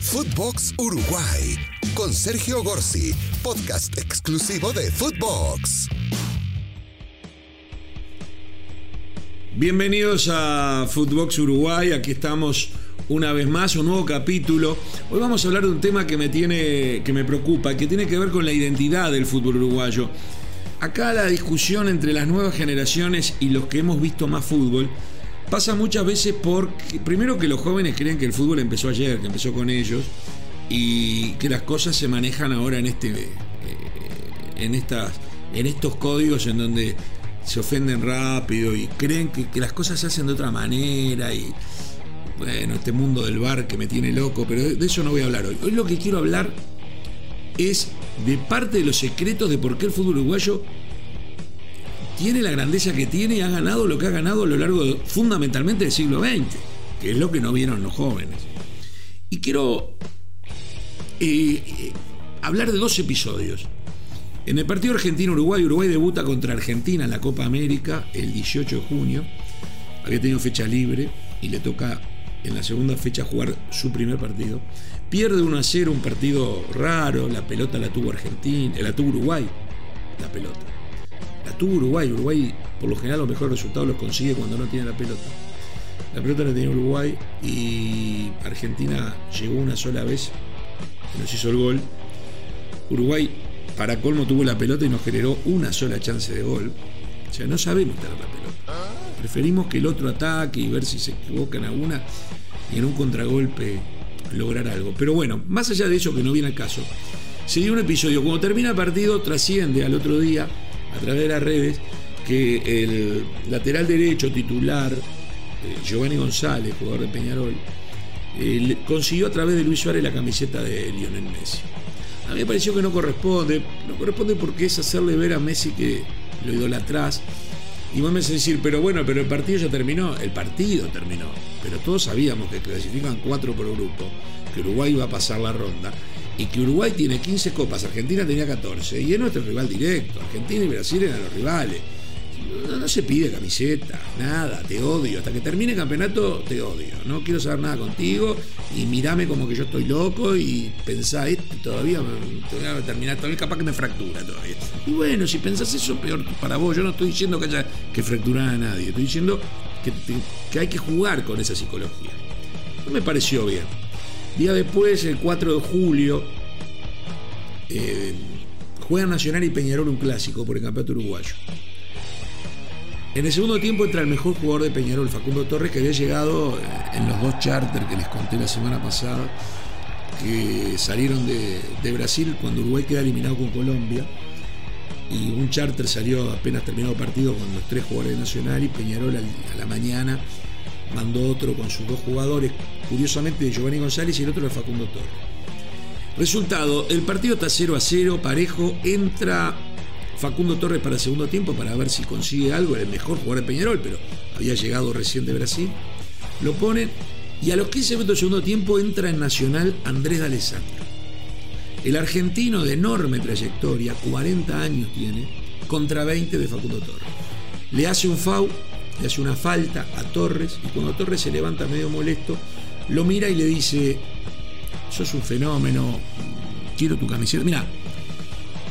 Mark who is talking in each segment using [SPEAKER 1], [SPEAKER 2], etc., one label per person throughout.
[SPEAKER 1] Footbox Uruguay con Sergio Gorsi, podcast exclusivo de Footbox.
[SPEAKER 2] Bienvenidos a Footbox Uruguay, aquí estamos una vez más, un nuevo capítulo. Hoy vamos a hablar de un tema que me tiene que me preocupa, que tiene que ver con la identidad del fútbol uruguayo. Acá la discusión entre las nuevas generaciones y los que hemos visto más fútbol pasa muchas veces por, primero que los jóvenes creen que el fútbol empezó ayer, que empezó con ellos, y que las cosas se manejan ahora en este eh, en estas en estos códigos en donde se ofenden rápido y creen que, que, las cosas se hacen de otra manera y bueno, este mundo del bar que me tiene loco, pero de eso no voy a hablar hoy. Hoy lo que quiero hablar es de parte de los secretos de por qué el fútbol uruguayo tiene la grandeza que tiene y ha ganado lo que ha ganado a lo largo fundamentalmente del siglo XX, que es lo que no vieron los jóvenes. Y quiero eh, eh, hablar de dos episodios. En el partido Argentina-Uruguay, Uruguay debuta contra Argentina en la Copa América el 18 de junio. Había tenido fecha libre y le toca en la segunda fecha jugar su primer partido. Pierde 1 a 0, un partido raro, la pelota la tuvo Argentina, la tuvo Uruguay, la pelota la tuvo Uruguay. Uruguay, por lo general, los mejores resultados los consigue cuando no tiene la pelota. La pelota la tenía Uruguay y Argentina llegó una sola vez nos hizo el gol. Uruguay, para colmo, tuvo la pelota y nos generó una sola chance de gol. O sea, no sabemos tener la pelota. Preferimos que el otro ataque y ver si se equivoca en alguna y en un contragolpe lograr algo. Pero bueno, más allá de eso que no viene al caso, se dio un episodio. Cuando termina el partido, trasciende al otro día a través de las redes que el lateral derecho titular, eh, Giovanni González, jugador de Peñarol, eh, consiguió a través de Luis Suárez la camiseta de Lionel Messi. A mí me pareció que no corresponde, no corresponde porque es hacerle ver a Messi que lo idolatrás. Y vos me haces decir, pero bueno, pero el partido ya terminó. El partido terminó. Pero todos sabíamos que clasifican cuatro por grupo, que Uruguay iba a pasar la ronda y que Uruguay tiene 15 copas, Argentina tenía 14, y es nuestro rival directo. Argentina y Brasil eran los rivales. No, se pide camiseta, nada, te odio. Hasta que termine el campeonato, te odio. No quiero saber nada contigo y mirame como que yo estoy loco y pensá, este todavía te voy a terminar, todavía capaz que me fractura todavía. Y bueno, si pensás eso, peor para vos. Yo no estoy diciendo que haya que fracturar a nadie, estoy diciendo que, que hay que jugar con esa psicología. No me pareció bien. Día después, el 4 de julio, eh, juega Nacional y Peñarol un clásico por el campeonato uruguayo. En el segundo tiempo entra el mejor jugador de Peñarol, Facundo Torres, que había llegado eh, en los dos charters que les conté la semana pasada, que salieron de, Brasil cuando Uruguay queda eliminado con Colombia. Y un charter salió apenas terminado el partido con los tres jugadores de Nacional y Peñarol a la mañana mandó otro con sus dos jugadores, curiosamente de Giovanni González y el otro de Facundo Torres. Resultado, el partido está 0 a 0, parejo, entra Facundo Torres para el segundo tiempo para ver si consigue algo, era el mejor jugador de Peñarol, pero había llegado recién de Brasil. Lo ponen y a los 15 minutos del segundo tiempo entra en Nacional Andrés D'Alessandro. El argentino de enorme trayectoria, 40 años tiene, contra 20 de Facundo Torres. Le hace un FAU le hace una falta a Torres y cuando Torres se levanta medio molesto, lo mira y le dice, sos un fenómeno, quiero tu camiseta. Mira,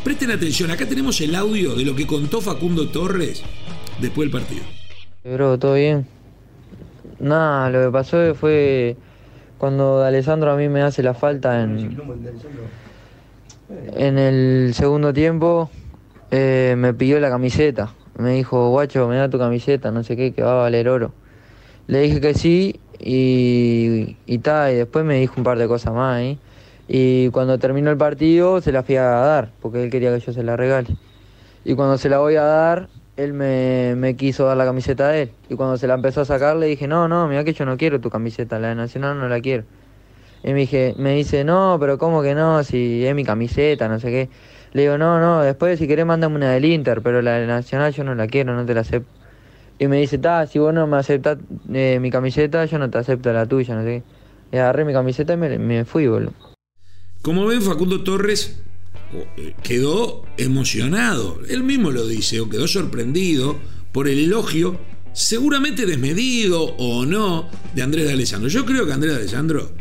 [SPEAKER 2] presten atención, acá tenemos el audio de lo que contó Facundo Torres después del partido.
[SPEAKER 3] Bro, ¿todo bien? Nada, lo que pasó fue cuando Alessandro a mí me hace la falta en, en el segundo tiempo, eh, me pidió la camiseta me dijo, guacho, me da tu camiseta, no sé qué, que va a valer oro. Le dije que sí y, y tal, y después me dijo un par de cosas más ¿eh? Y cuando terminó el partido se la fui a dar, porque él quería que yo se la regale. Y cuando se la voy a dar, él me, me, quiso dar la camiseta de él. Y cuando se la empezó a sacar, le dije, no, no, mira que yo no quiero tu camiseta, la de Nacional no la quiero. Y me, dije, me dice, no, pero ¿cómo que no? Si es mi camiseta, no sé qué. Le digo, no, no, después si querés mándame una del Inter, pero la de Nacional yo no la quiero, no te la acepto. Y me dice, ta, si vos no me aceptás eh, mi camiseta, yo no te acepto la tuya, no sé qué. Y agarré mi camiseta y me, me fui, boludo.
[SPEAKER 2] Como ven, Facundo Torres eh, quedó emocionado. Él mismo lo dice, o quedó sorprendido por el elogio, seguramente desmedido o no, de Andrés de Alessandro. Yo creo que Andrés de Alessandro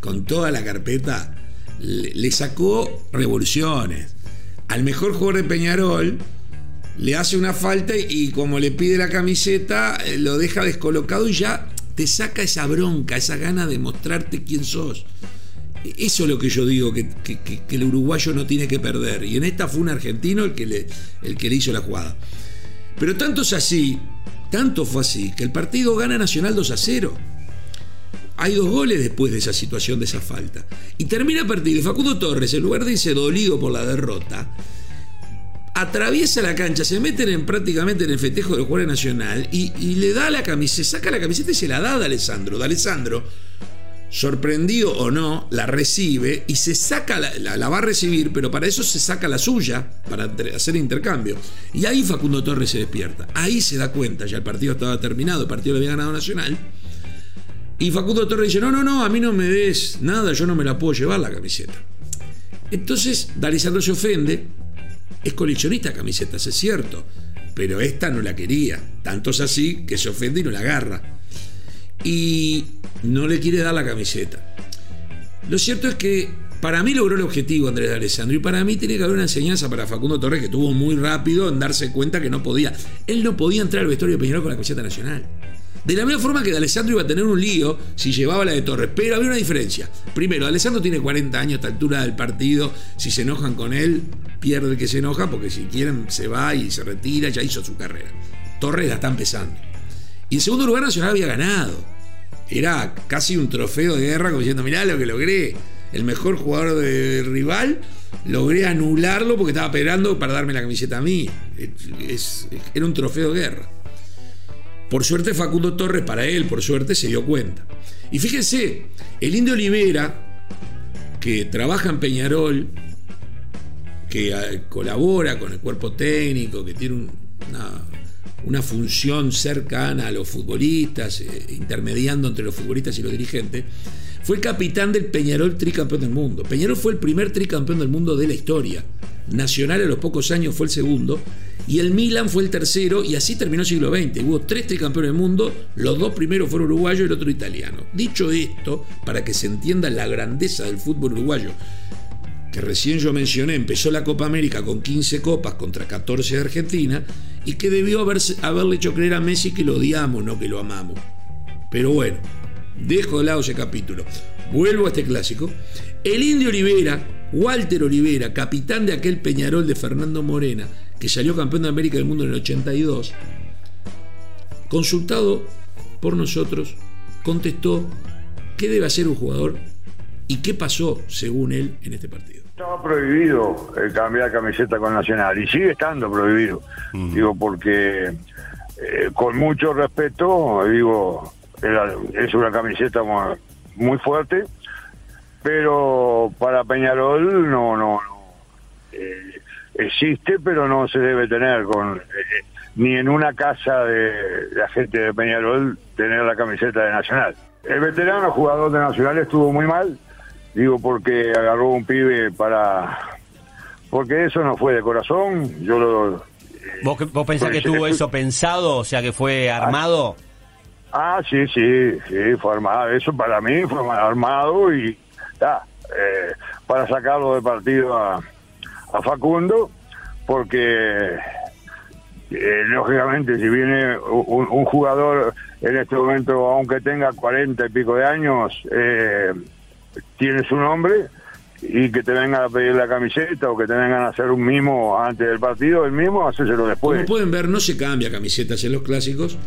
[SPEAKER 2] con toda la carpeta, le, sacó revoluciones. Al mejor jugador de Peñarol le hace una falta y como le pide la camiseta, eh, lo deja descolocado y ya te saca esa bronca, esa gana de mostrarte quién sos. Eso es lo que yo digo, que, el uruguayo no tiene que perder. Y en esta fue un argentino el que, le, el que le hizo la jugada. Pero tanto es así, tanto fue así, que el partido gana Nacional 2 a 0. Hay dos goles después de esa situación, de esa falta. Y termina el partido. Y Facundo Torres, en lugar de irse dolido por la derrota, atraviesa la cancha, se meten en, prácticamente en el festejo del jugador nacional y, le da la camiseta, saca la camiseta y se la da a Alessandro. De Alessandro, sorprendido o no, la recibe y se saca, la, la, va a recibir, pero para eso se saca la suya, para hacer intercambio. Y ahí Facundo Torres se despierta. Ahí se da cuenta, ya el partido estaba terminado, el partido lo había ganado Nacional y Facundo Torres dice, no, no, no, a mí no me des nada, yo no me la puedo llevar la camiseta. Entonces, D'Alessandro se ofende, es coleccionista de camisetas, es cierto, pero esta no la quería. Tanto es así que se ofende y no la agarra. Y no le quiere dar la camiseta. Lo cierto es que para mí logró el objetivo Andrés D'Alessandro y para mí tiene que haber una enseñanza para Facundo Torres que tuvo muy rápido en darse cuenta que no podía. Él no podía entrar al vestuario de Peñarol con la camiseta nacional. De la misma forma que Alessandro iba a tener un lío si llevaba la de Torres, pero había una diferencia. Primero, Alessandro tiene 40 años a esta altura del partido, si se enojan con él, pierde el que se enoja, porque si quieren se va y se retira, ya hizo su carrera. Torres la está empezando. Y en segundo lugar, Nacional había ganado. Era casi un trofeo de guerra, como diciendo, mirá lo que logré. El mejor jugador de rival, logré anularlo porque estaba esperando para darme la camiseta a mí. era un trofeo de guerra. Por suerte Facundo Torres, para él, por suerte, se dio cuenta. Y fíjense, el indio Olivera, que trabaja en Peñarol, que eh, colabora con el cuerpo técnico, que tiene una, una, función cercana a los futbolistas, eh, intermediando entre los futbolistas y los dirigentes, fue capitán del Peñarol tricampeón del mundo. Peñarol fue el primer tricampeón del mundo de la historia. Nacional a los pocos años fue el segundo y el Milan fue el tercero y así terminó el siglo XX. Hubo tres tricampeones del mundo, los dos primeros fueron uruguayos y el otro italiano. Dicho esto, para que se entienda la grandeza del fútbol uruguayo, que recién yo mencioné, empezó la Copa América con 15 copas contra 14 de Argentina y que debió haberle hecho creer a Messi que lo odiamos, no que lo amamos. Pero bueno, dejo de lado ese capítulo. Vuelvo a este clásico. El Indio Olivera, Walter Olivera, capitán de aquel Peñarol de Fernando Morena, que salió campeón de América del Mundo en el 82, consultado por nosotros, contestó qué debe hacer un jugador y qué pasó, según él, en este partido.
[SPEAKER 4] Estaba prohibido el cambiar camiseta con Nacional y sigue estando prohibido. Digo, porque eh, con mucho respeto, digo, es una camiseta muy, fuerte, pero para Peñarol no, no, no. Eh, existe, pero no se debe tener con eh, ni en una casa de la gente de Peñarol tener la camiseta de Nacional. El veterano jugador de Nacional estuvo muy mal, digo porque agarró un pibe para porque eso no fue de corazón, yo lo
[SPEAKER 5] ¿Vos, vos pensás que tuvo eso pensado, o sea que fue armado?
[SPEAKER 4] Ah, sí, sí, sí, fue armado. Eso para mí fue armado y ya, eh, para sacarlo del partido a, Facundo, porque eh, lógicamente si viene un, jugador en este momento, aunque tenga cuarenta y pico de años, eh, tiene su nombre y que te vengan a pedir la camiseta o que te vengan a hacer un mimo antes del partido, el mismo, hacérselo después.
[SPEAKER 2] Como pueden ver, no se cambia camisetas en los clásicos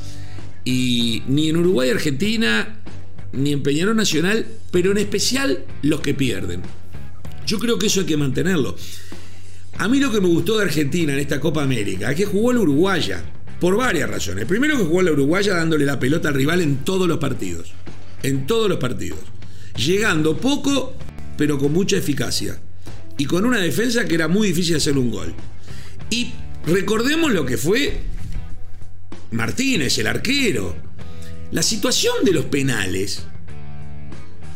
[SPEAKER 2] y ni en Uruguay, Argentina, ni en Peñarol Nacional, pero en especial los que pierden. Yo creo que eso hay que mantenerlo. A mí lo que me gustó de Argentina en esta Copa América es que jugó la Uruguaya, por varias razones. Primero que jugó la Uruguaya dándole la pelota al rival en todos los partidos. En todos los partidos. Llegando poco, pero con mucha eficacia. Y con una defensa que era muy difícil hacer un gol. Y recordemos lo que fue Martínez, el arquero. La situación de los penales.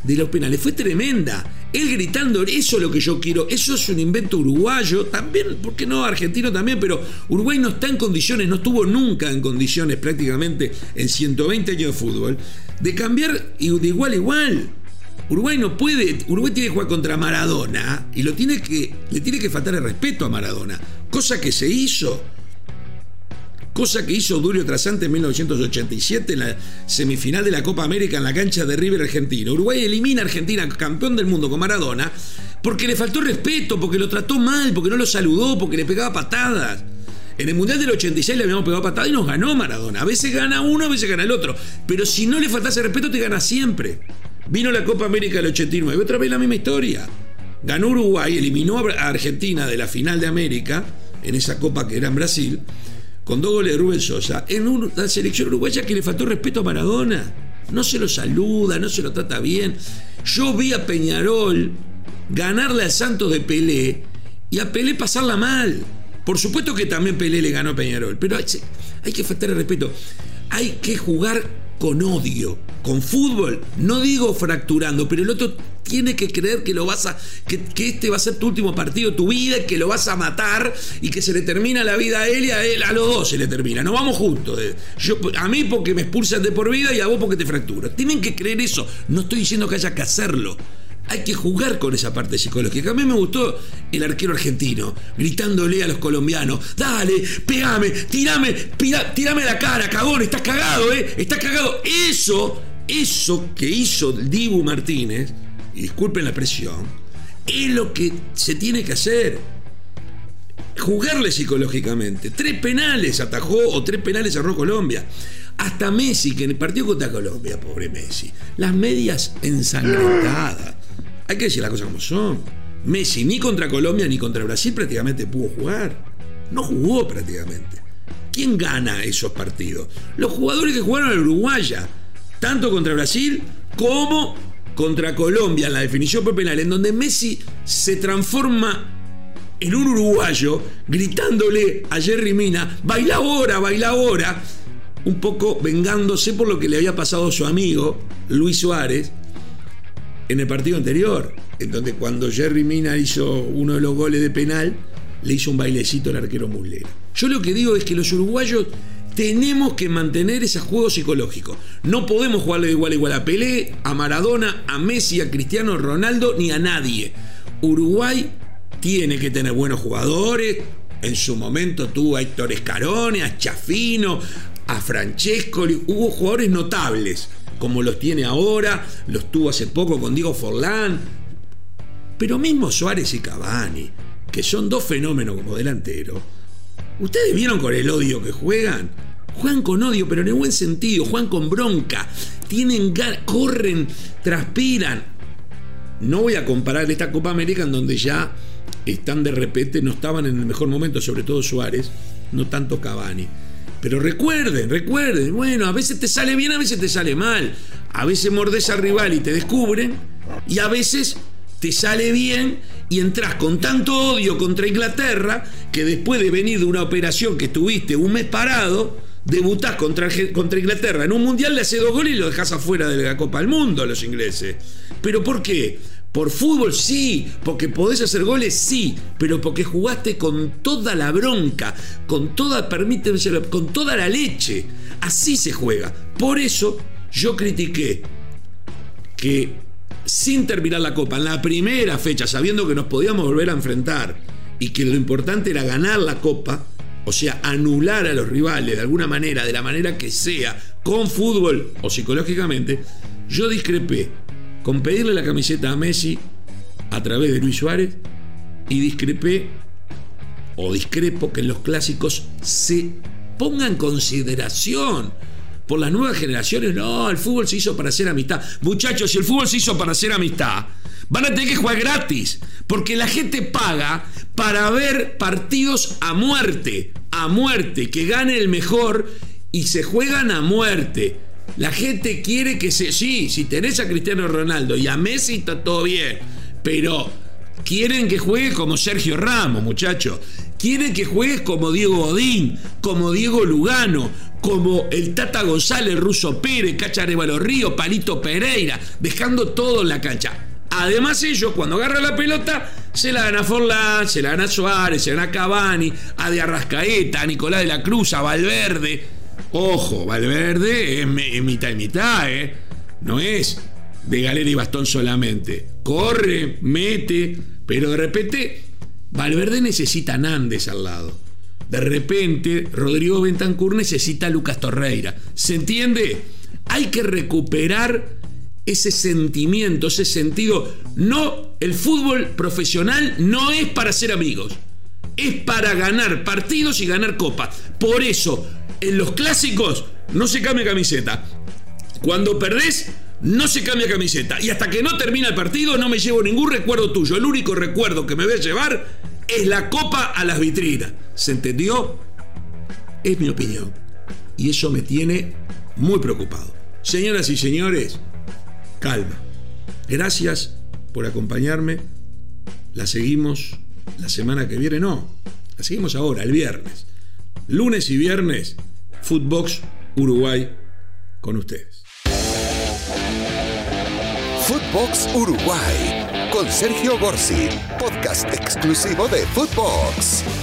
[SPEAKER 2] De los penales fue tremenda Él gritando, eso es lo que yo quiero, eso es un invento uruguayo, también, ¿por qué no? Argentino también, pero Uruguay no está en condiciones, no estuvo nunca en condiciones prácticamente en 120 años de fútbol, de cambiar de igual a igual. Uruguay no puede, Uruguay tiene que jugar contra Maradona y lo tiene que, le tiene que faltar el respeto a Maradona, cosa que se hizo cosa que hizo Durio Trasante en 1987 en la semifinal de la Copa América en la cancha de River Argentino. Uruguay elimina a Argentina, campeón del mundo con Maradona, porque le faltó respeto, porque lo trató mal, porque no lo saludó, porque le pegaba patadas. En el Mundial del 86 le habíamos pegado patadas y nos ganó Maradona. A veces gana uno, a veces gana el otro. Pero si no le faltase respeto, te gana siempre. Vino la Copa América del 89, otra vez la misma historia. Ganó Uruguay, eliminó a Argentina de la final de América, en esa copa que era en Brasil, con dos goles de Rubén Sosa, en una selección uruguaya que le faltó respeto a Maradona. No se lo saluda, no se lo trata bien. Yo vi a Peñarol ganarle al Santos de Pelé y a Pelé pasarla mal. Por supuesto que también Pelé le ganó a Peñarol, pero hay, hay que faltar el respeto. Hay que jugar con odio, con fútbol, no digo fracturando, pero el otro tiene que creer que lo vas a que, este va a ser tu último partido de tu vida, que lo vas a matar y que se le termina la vida a él y a él, a los dos se le termina. No vamos juntos. Eh. Yo, a mí porque me expulsan de por vida y a vos porque te fracturas. Tienen que creer eso. No estoy diciendo que haya que hacerlo. Hay que jugar con esa parte psicológica. A mí me gustó el arquero argentino, gritándole a los colombianos, dale, pegame, tirame, tirame la cara, cagón, estás cagado, ¿eh? Estás cagado. Eso, eso que hizo Dibu Martínez, y disculpen la presión, es lo que se tiene que hacer. Jugarle psicológicamente. Tres penales atajó o tres penales cerró Colombia. Hasta Messi, que en el partido contra Colombia, pobre Messi, las medias ensangrentadas hay que decir las cosas como son. Messi ni contra Colombia ni contra Brasil prácticamente pudo jugar. No jugó prácticamente. ¿Quién gana esos partidos? Los jugadores que jugaron al Uruguaya, tanto contra Brasil como contra Colombia en la definición por penal, en donde Messi se transforma en un uruguayo gritándole a Jerry Mina, baila ahora, baila ahora, un poco vengándose por lo que le había pasado a su amigo Luis Suárez, en el partido anterior, en donde cuando Jerry Mina hizo uno de los goles de penal, le hizo un bailecito al arquero Muslera. Yo lo que digo es que los uruguayos tenemos que mantener ese juego psicológico. No podemos jugarle de igual a igual a Pelé, a Maradona, a Messi, a Cristiano Ronaldo, ni a nadie. Uruguay tiene que tener buenos jugadores. En su momento tuvo a Héctor Escarone, a Chafino, a Francesco. Hubo jugadores notables como los tiene ahora, los tuvo hace poco con Diego Forlán. Pero mismo Suárez y Cavani, que son dos fenómenos como delantero, ¿ustedes vieron con el odio que juegan? Juegan con odio, pero en el buen sentido, juegan con bronca, tienen corren, transpiran. No voy a comparar esta Copa América en donde ya están de repente, no estaban en el mejor momento, sobre todo Suárez, no tanto Cavani. Pero recuerden, recuerden, bueno, a veces te sale bien, a veces te sale mal. A veces mordes al rival y te descubren. Y a veces te sale bien y entras con tanto odio contra Inglaterra que después de venir de una operación que tuviste un mes parado, debutás contra, contra Inglaterra en un mundial, le haces dos goles y lo dejas afuera de la Copa del Mundo a los ingleses. ¿Pero por qué? Por fútbol sí, porque podés hacer goles sí, pero porque jugaste con toda la bronca, con toda, permíteme, con toda la leche. Así se juega. Por eso yo critiqué que sin terminar la copa, en la primera fecha, sabiendo que nos podíamos volver a enfrentar y que lo importante era ganar la copa, o sea, anular a los rivales de alguna manera, de la manera que sea, con fútbol o psicológicamente, yo discrepé con pedirle la camiseta a Messi a través de Luis Suárez y discrepé o discrepo que en los clásicos se ponga en consideración por las nuevas generaciones. No, el fútbol se hizo para hacer amistad. Muchachos, si el fútbol se hizo para hacer amistad, van a tener que jugar gratis. Porque la gente paga para ver partidos a muerte. A muerte. Que gane el mejor y se juegan a muerte. La gente quiere que se. Sí, si tenés a Cristiano Ronaldo y a Messi está todo bien. Pero quieren que juegue como Sergio Ramos, muchachos. Quieren que juegues como Diego Godín, como Diego Lugano, como el Tata González, Russo Pérez, Cacha Los Ríos, Palito Pereira, dejando todo en la cancha. Además ellos cuando agarran la pelota se la dan a Forlán, se la dan a Suárez, se la dan a Cavani, a De Arrascaeta, a Nicolás de la Cruz, a Valverde. Ojo, Valverde es, mitad y mitad, ¿eh? No es de galera y bastón solamente. Corre, mete, pero de repente Valverde necesita a Nández al lado. De repente Rodrigo Bentancur necesita a Lucas Torreira. ¿Se entiende? Hay que recuperar ese sentimiento, ese sentido. No, el fútbol profesional no es para ser amigos, es para ganar partidos y ganar copas. Por eso, en los clásicos no se cambia camiseta. Cuando perdés, no se cambia camiseta. Y hasta que no termina el partido, no me llevo ningún recuerdo tuyo. El único recuerdo que me voy a llevar es la copa a las vitrinas. ¿Se entendió? Es mi opinión. Y eso me tiene muy preocupado. Señoras y señores, calma. Gracias por acompañarme. La seguimos la semana que viene, no. La seguimos ahora, el viernes. Lunes y viernes, Footbox Uruguay con ustedes.
[SPEAKER 1] Footbox Uruguay con Sergio Gorsi, podcast exclusivo de Footbox.